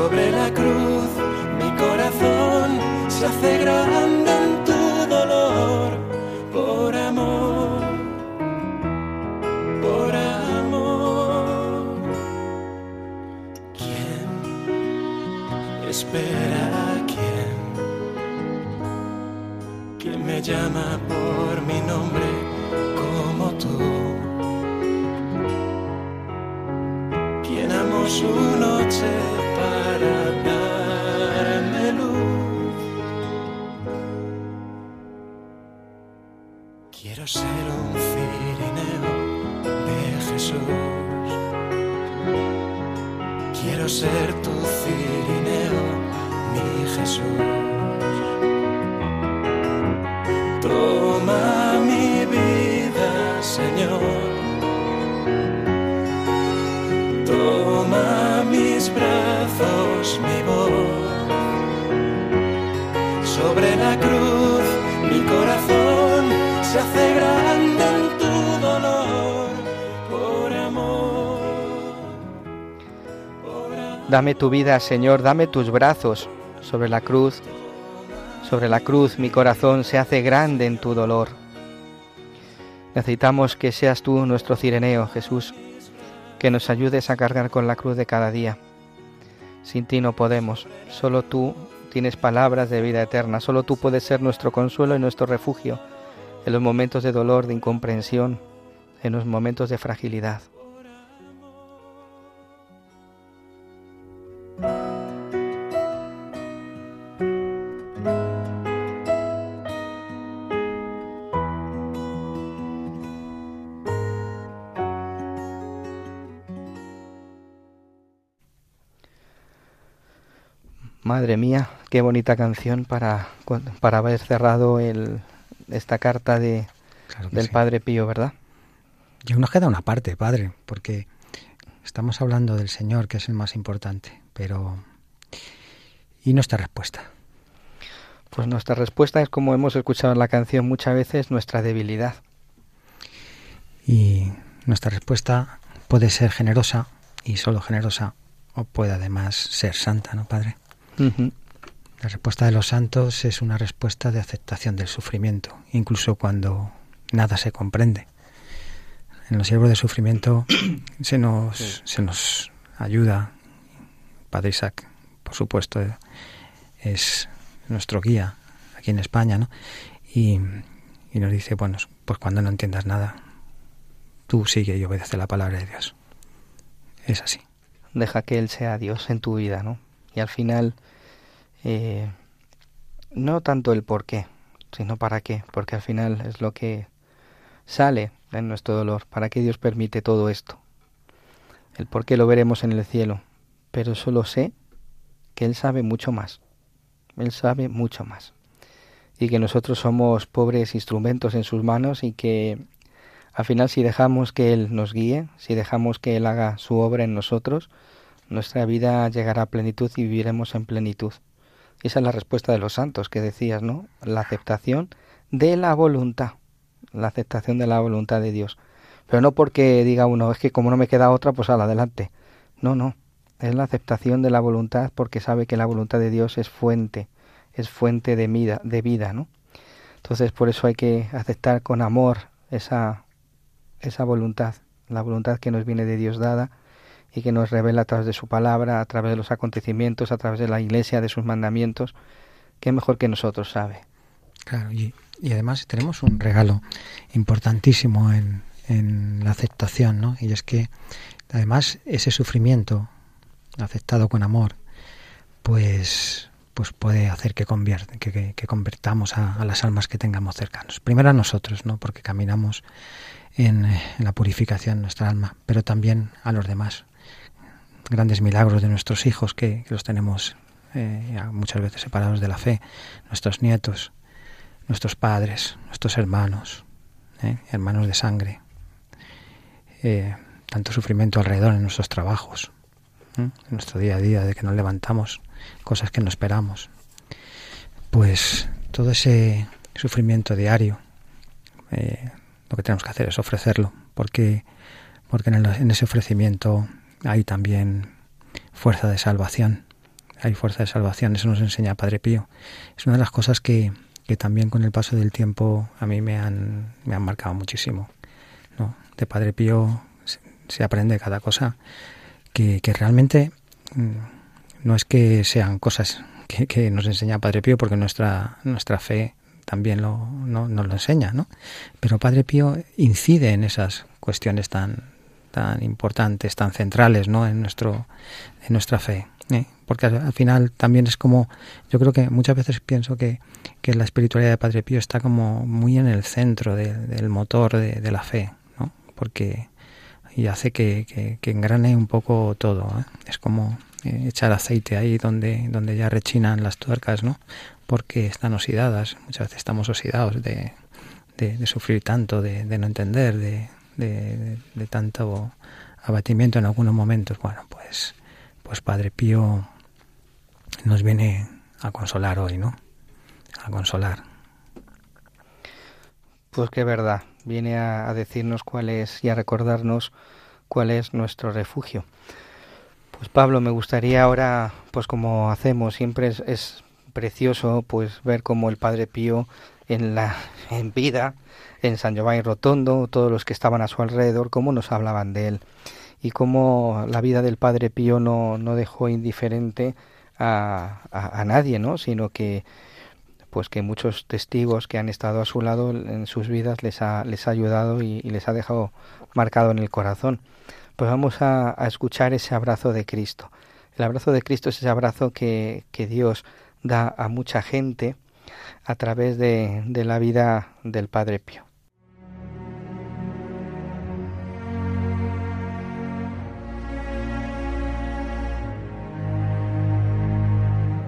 Sobre la cruz, mi corazón se hace grande en tu dolor. Por amor, por amor. ¿Quién espera a quién? ¿Quién me llama por mi nombre como tú? ¿Quién amó su noche Dame tu vida, Señor, dame tus brazos. Sobre la cruz, sobre la cruz mi corazón se hace grande en tu dolor. Necesitamos que seas tú nuestro cireneo, Jesús, que nos ayudes a cargar con la cruz de cada día. Sin ti no podemos, solo tú tienes palabras de vida eterna, solo tú puedes ser nuestro consuelo y nuestro refugio en los momentos de dolor, de incomprensión, en los momentos de fragilidad. Madre mía, qué bonita canción para, para haber cerrado el, esta carta de, Claro del sí. Padre Pío, ¿verdad? Y aún nos queda una parte, padre, porque estamos hablando del Señor, que es el más importante, pero... ¿Y nuestra respuesta? Pues nuestra respuesta es, como hemos escuchado en la canción muchas veces, nuestra debilidad. Y nuestra respuesta puede ser generosa, y solo generosa, o puede además ser santa, ¿no, padre? La respuesta de los santos es una respuesta de aceptación del sufrimiento, incluso cuando nada se comprende. En los siervos de sufrimiento se nos, se nos ayuda. Padre Isaac, por supuesto, es nuestro guía aquí en España, ¿no? Y, y nos dice, bueno, pues cuando no entiendas nada, tú sigue y obedece la palabra de Dios. Es así. Deja que Él sea Dios en tu vida, ¿no? Y al final, eh, no tanto el por qué, sino para qué, porque al final es lo que sale en nuestro dolor. ¿Para qué Dios permite todo esto? El por qué lo veremos en el cielo, pero solo sé que Él sabe mucho más. Él sabe mucho más. Y que nosotros somos pobres instrumentos en sus manos y que al final si dejamos que Él nos guíe, si dejamos que Él haga su obra en nosotros, nuestra vida llegará a plenitud y viviremos en plenitud. Esa es la respuesta de los santos que decías, ¿no? La aceptación de la voluntad, la aceptación de la voluntad de Dios. Pero no porque diga uno, es que como no me queda otra, pues al adelante. No, no. Es la aceptación de la voluntad porque sabe que la voluntad de Dios es fuente, es fuente de vida, de vida, ¿no? Entonces por eso hay que aceptar con amor esa, esa voluntad, la voluntad que nos viene de Dios dada y que nos revela a través de su palabra, a través de los acontecimientos, a través de la iglesia, de sus mandamientos, que mejor que nosotros sabe. Claro, y, además tenemos un regalo importantísimo en, en la aceptación, ¿no? Y es que además ese sufrimiento aceptado con amor, pues pues puede hacer que, convierte, que, que, que convertamos a, a, las almas que tengamos cercanos. Primero a nosotros, ¿no? Porque caminamos en, en la purificación de nuestra alma, pero también a los demás. Grandes milagros de nuestros hijos que, los tenemos eh, muchas veces separados de la fe, nuestros nietos, nuestros padres, nuestros hermanos, ¿eh? hermanos de sangre, eh, tanto sufrimiento alrededor en nuestros trabajos, en nuestro día a día, de que nos levantamos, cosas que no esperamos. Pues todo ese sufrimiento diario, lo que tenemos que hacer es ofrecerlo, porque, porque en ese ofrecimiento hay también fuerza de salvación. Hay fuerza de salvación, eso nos enseña Padre Pío. Es una de las cosas que, que también con el paso del tiempo a mí me han, me han marcado muchísimo. ¿no? De Padre Pío se, aprende cada cosa que, que realmente mm, no es que sean cosas que, que, nos enseña Padre Pío, porque nuestra, nuestra fe también lo, no, nos lo enseña, ¿no? Pero Padre Pío incide en esas cuestiones tan, tan importantes, tan centrales, ¿no? En nuestro, en nuestra fe. ¿eh? Porque al, final también es como, yo creo que muchas veces pienso que, que la espiritualidad de Padre Pío está como muy en el centro del motor de, la fe, ¿no? Porque y hace que, engrane un poco todo. ¿eh? Es como eh, echar aceite ahí donde, donde ya rechinan las tuercas, ¿no? Porque están oxidadas. Muchas veces estamos oxidados de, de, sufrir tanto, de, de no entender, de, de, tanto abatimiento en algunos momentos. Bueno, pues pues Padre Pío nos viene a consolar hoy, ¿no? A consolar. Pues qué verdad, viene a, decirnos cuál es y a recordarnos cuál es nuestro refugio. Pues Pablo, me gustaría ahora, pues como hacemos, siempre es, es precioso pues ver cómo el Padre Pío en la en vida, en San Giovanni Rotondo, todos los que estaban a su alrededor, cómo nos hablaban de él y cómo la vida del Padre Pío no, no dejó indiferente a, a, nadie, ¿no? sino que pues que muchos testigos que han estado a su lado en sus vidas les ha, les ha ayudado y, les ha dejado marcado en el corazón. Pues vamos a, a, escuchar ese abrazo de Cristo. El abrazo de Cristo es ese abrazo que, que Dios da a mucha gente a través de, de la vida del Padre Pío.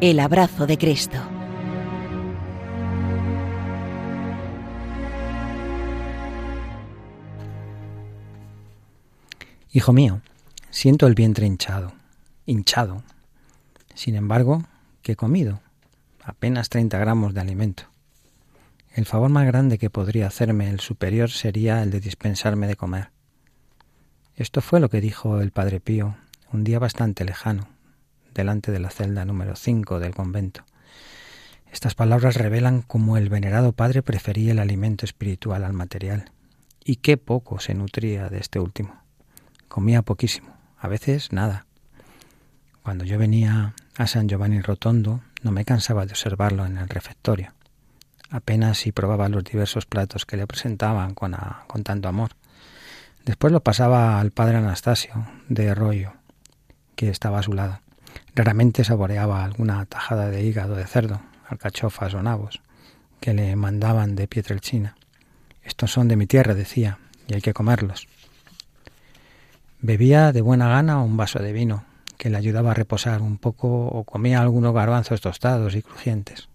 El abrazo de Cristo. Hijo mío, siento el vientre hinchado, hinchado. Sin embargo, ¿qué he comido? Apenas 30 gramos de alimento. El favor más grande que podría hacerme el superior sería el de dispensarme de comer. Esto fue lo que dijo el Padre Pío un día bastante lejano, delante de la celda número 5 del convento. Estas palabras revelan cómo el venerado padre prefería el alimento espiritual al material, y qué poco se nutría de este último. Comía poquísimo, a veces nada. Cuando yo venía a San Giovanni Rotondo, no me cansaba de observarlo en el refectorio. Apenas si probaba los diversos platos que le presentaban con, con tanto amor. Después lo pasaba al padre Anastasio de Arroyo, que estaba a su lado. Raramente saboreaba alguna tajada de hígado de cerdo, alcachofas o nabos, que le mandaban de Pietrelcina. Estos son de mi tierra, decía, y hay que comerlos. Bebía de buena gana un vaso de vino, que le ayudaba a reposar un poco, o comía algunos garbanzos tostados y crujientes.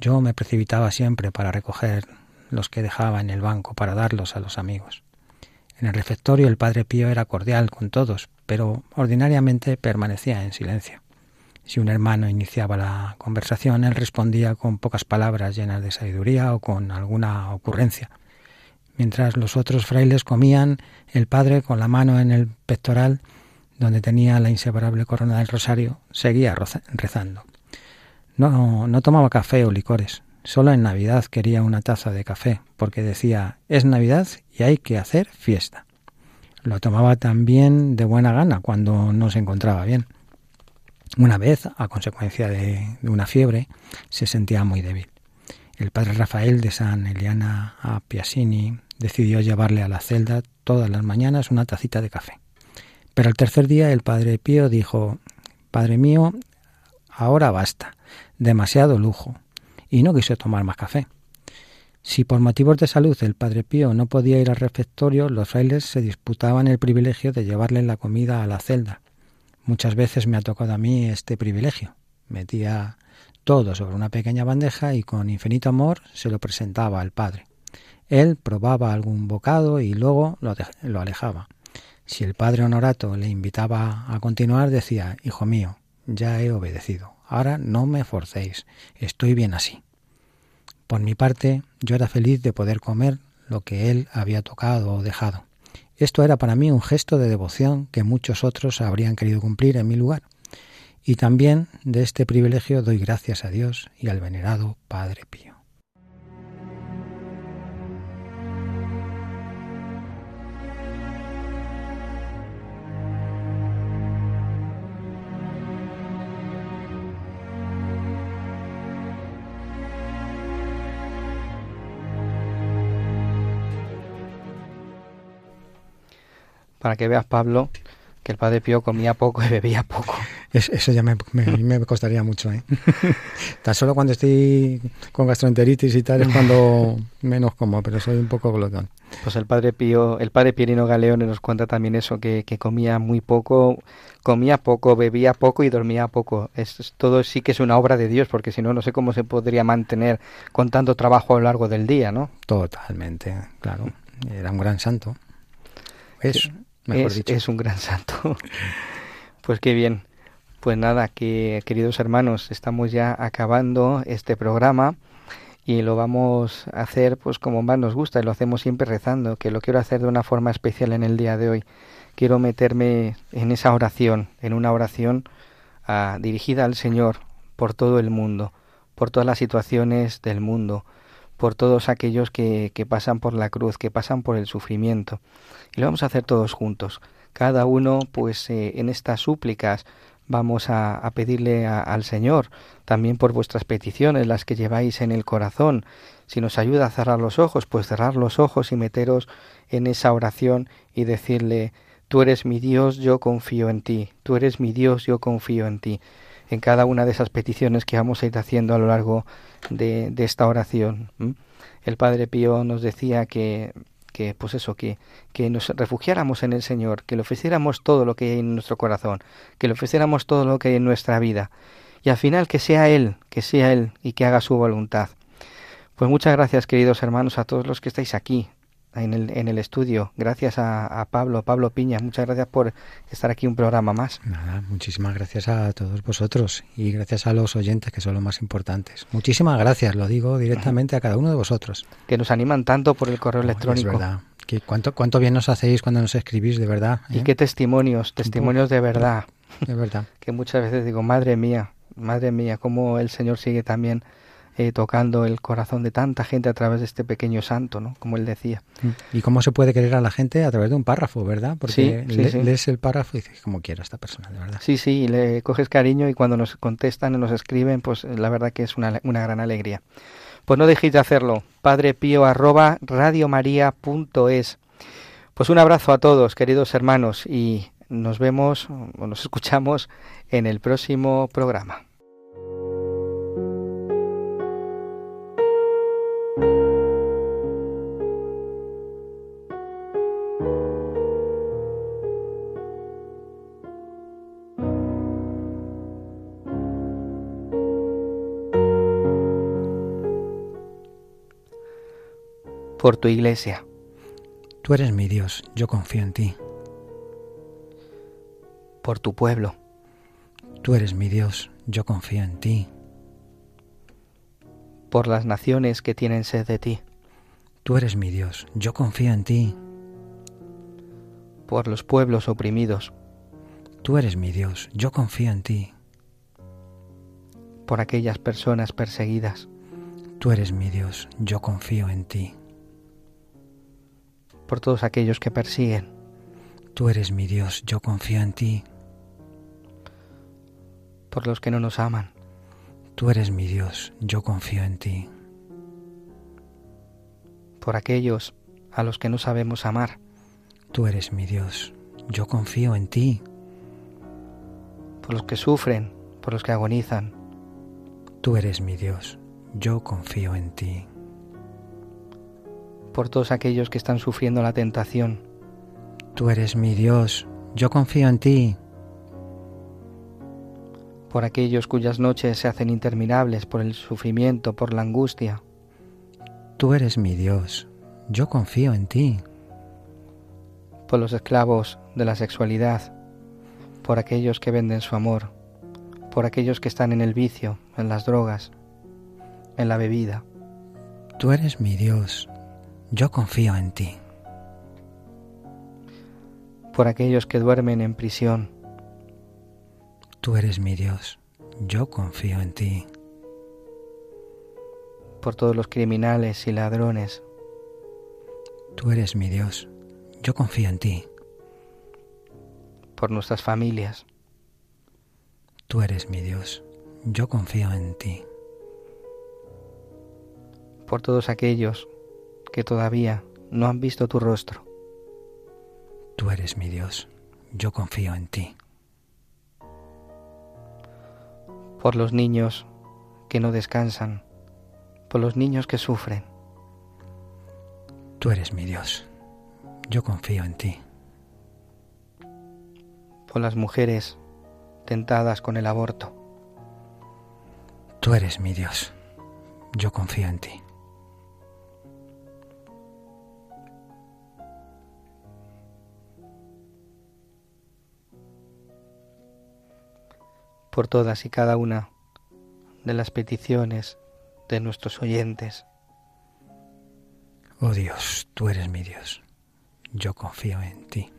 Yo me precipitaba siempre para recoger los que dejaba en el banco para darlos a los amigos. En el refectorio el padre Pío era cordial con todos, pero ordinariamente permanecía en silencio. Si un hermano iniciaba la conversación, él respondía con pocas palabras llenas de sabiduría o con alguna ocurrencia. Mientras los otros frailes comían, el padre, con la mano en el pectoral, donde tenía la inseparable corona del rosario, seguía rezando. No, no tomaba café o licores. Solo en Navidad quería una taza de café, porque decía, es Navidad y hay que hacer fiesta. Lo tomaba también de buena gana cuando no se encontraba bien. Una vez, a consecuencia de, una fiebre, se sentía muy débil. El padre Rafael de San Eliana a Piasini decidió llevarle a la celda todas las mañanas una tacita de café. Pero al tercer día el padre Pío dijo, Padre mío, ahora basta, demasiado lujo y no quiso tomar más café. Si por motivos de salud el padre Pío no podía ir al refectorio, los frailes se disputaban el privilegio de llevarle la comida a la celda. Muchas veces me ha tocado a mí este privilegio. metía todo sobre una pequeña bandeja y con infinito amor se lo presentaba al padre. Él probaba algún bocado y luego lo, lo alejaba. Si el padre Honorato le invitaba a continuar, decía, Hijo mío, ya he obedecido. Ahora no me forcéis. Estoy bien así. Por mi parte, yo era feliz de poder comer lo que él había tocado o dejado. Esto era para mí un gesto de devoción que muchos otros habrían querido cumplir en mi lugar. Y también de este privilegio doy gracias a Dios y al venerado Padre Pío. Para que veas, Pablo, que el Padre Pío comía poco y bebía poco. eso ya me, me, costaría mucho. ¿eh? Tan solo cuando estoy con gastroenteritis y tal es cuando menos como, pero soy un poco glotón. Pues el Padre Pío, el Padre Pierino Galeone nos cuenta también eso, que, comía muy poco, comía poco, bebía poco y dormía poco. Es, todo sí que es una obra de Dios, porque si no, no sé cómo se podría mantener con tanto trabajo a lo largo del día, ¿no? Totalmente, claro. Era un gran santo. Es es, un gran santo. pues qué bien. Pues nada, que queridos hermanos, estamos ya acabando este programa y lo vamos a hacer pues como más nos gusta y lo hacemos siempre rezando, que lo quiero hacer de una forma especial en el día de hoy. Quiero meterme en esa oración, en una oración ah, dirigida al Señor por todo el mundo, por todas las situaciones del mundo, por todos aquellos que, que pasan por la cruz, que pasan por el sufrimiento. Y lo vamos a hacer todos juntos. Cada uno, pues eh, en estas súplicas vamos a, pedirle al Señor, también por vuestras peticiones, las que lleváis en el corazón. Si nos ayuda a cerrar los ojos, pues cerrar los ojos y meteros en esa oración y decirle, tú eres mi Dios, yo confío en ti, tú eres mi Dios, yo confío en ti. En cada una de esas peticiones que vamos a ir haciendo a lo largo de, esta oración. El Padre Pío nos decía que que pues eso, que, que nos refugiáramos en el Señor, que le ofreciéramos todo lo que hay en nuestro corazón, que le ofreciéramos todo lo que hay en nuestra vida. Y al final que sea Él, que sea Él y que haga su voluntad. Pues muchas gracias, queridos hermanos, a todos los que estáis aquí, en el, en el estudio. Gracias a, Pablo, Pablo Piña. Muchas gracias por estar aquí un programa más. Nada, muchísimas gracias a todos vosotros y gracias a los oyentes que son los más importantes. Muchísimas gracias, lo digo directamente a cada uno de vosotros. Que nos animan tanto por el correo electrónico. Es verdad. Que cuánto, cuánto bien nos hacéis cuando nos escribís, de verdad. Y ¿eh? qué testimonios, testimonios de verdad. De verdad. que muchas veces digo, madre mía, madre mía, cómo el Señor sigue también eh, tocando el corazón de tanta gente a través de este pequeño santo, ¿no? Como él decía. Mm. ¿Y cómo se puede querer a la gente a través de un párrafo, verdad? Porque lees el párrafo y dices, como quiera esta persona, de verdad. Sí, sí, le coges cariño y cuando nos contestan y nos escriben, pues la verdad que es una, una gran alegría. Pues no dejéis de hacerlo. Padre Pío arroba radiomaria.es. Pues un abrazo a todos, queridos hermanos, y nos vemos o nos escuchamos en el próximo programa. Por tu iglesia. Tú eres mi Dios, yo confío en ti. Por tu pueblo. Tú eres mi Dios, yo confío en ti. Por las naciones que tienen sed de ti. Tú eres mi Dios, yo confío en ti. Por los pueblos oprimidos. Tú eres mi Dios, yo confío en ti. Por aquellas personas perseguidas. Tú eres mi Dios, yo confío en ti por todos aquellos que persiguen. Tú eres mi Dios, yo confío en ti. Por los que no nos aman. Tú eres mi Dios, yo confío en ti. Por aquellos a los que no sabemos amar. Tú eres mi Dios, yo confío en ti. Por los que sufren, por los que agonizan. Tú eres mi Dios, yo confío en ti por todos aquellos que están sufriendo la tentación. Tú eres mi Dios, yo confío en ti. por aquellos cuyas noches se hacen interminables por el sufrimiento, por la angustia. Tú eres mi Dios, yo confío en ti. Por los esclavos de la sexualidad, por aquellos que venden su amor, por aquellos que están en el vicio, en las drogas, en la bebida. Tú eres mi Dios, yo confío en ti. Por aquellos que duermen en prisión, Tú eres mi Dios, yo confío en ti. Por todos los criminales y ladrones. Tú eres mi Dios, yo confío en ti. Por nuestras familias. Tú eres mi Dios, yo confío en ti. Por todos aquellos que todavía no han visto tu rostro. Tú eres mi Dios, yo confío en ti. por los niños que no descansan, por los niños que sufren. Tú eres mi Dios, yo confío en ti. Por las mujeres tentadas con el aborto. Tú eres mi Dios, yo confío en ti. Por todas y cada una de las peticiones de nuestros oyentes. Oh Dios, tú eres mi Dios, yo confío en ti.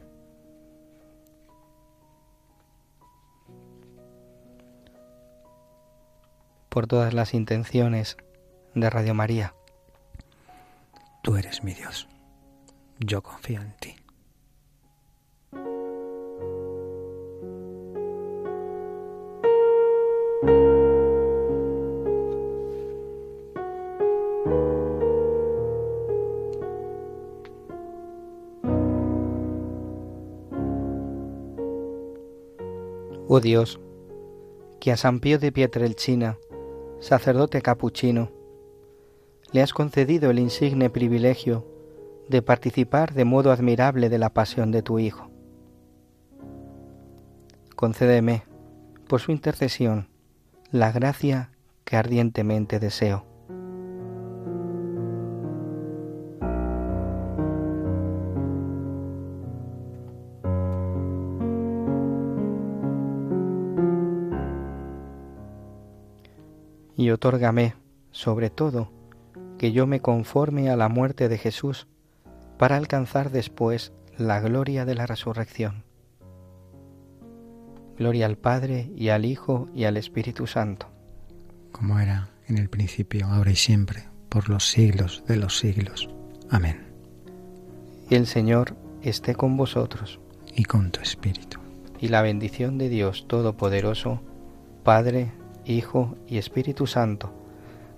Por todas las intenciones de Radio María. Tú eres mi Dios, yo confío en ti. Oh Dios, que a San Pío de Pietrelcina, sacerdote capuchino, le has concedido el insigne privilegio de participar de modo admirable de la pasión de tu Hijo. Concédeme, por su intercesión, la gracia que ardientemente deseo. Y otórgame, sobre todo, que yo me conforme a la muerte de Jesús para alcanzar después la gloria de la resurrección. Gloria al Padre y al Hijo y al Espíritu Santo. Como era en el principio, ahora y siempre, por los siglos de los siglos. Amén. Y el Señor esté con vosotros. Y con tu espíritu. Y la bendición de Dios Todopoderoso, Padre, Hijo y Espíritu Santo,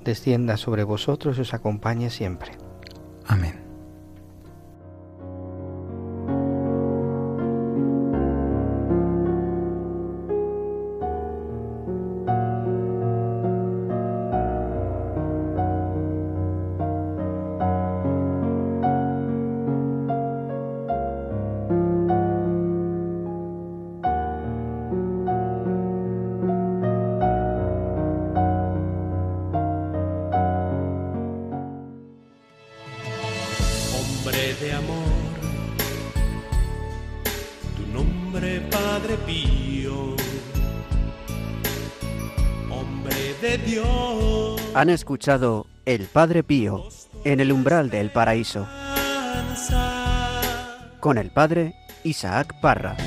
descienda sobre vosotros y os acompañe siempre. Amén. Han escuchado El Padre Pío en el umbral del paraíso con el Padre Isaac Parra.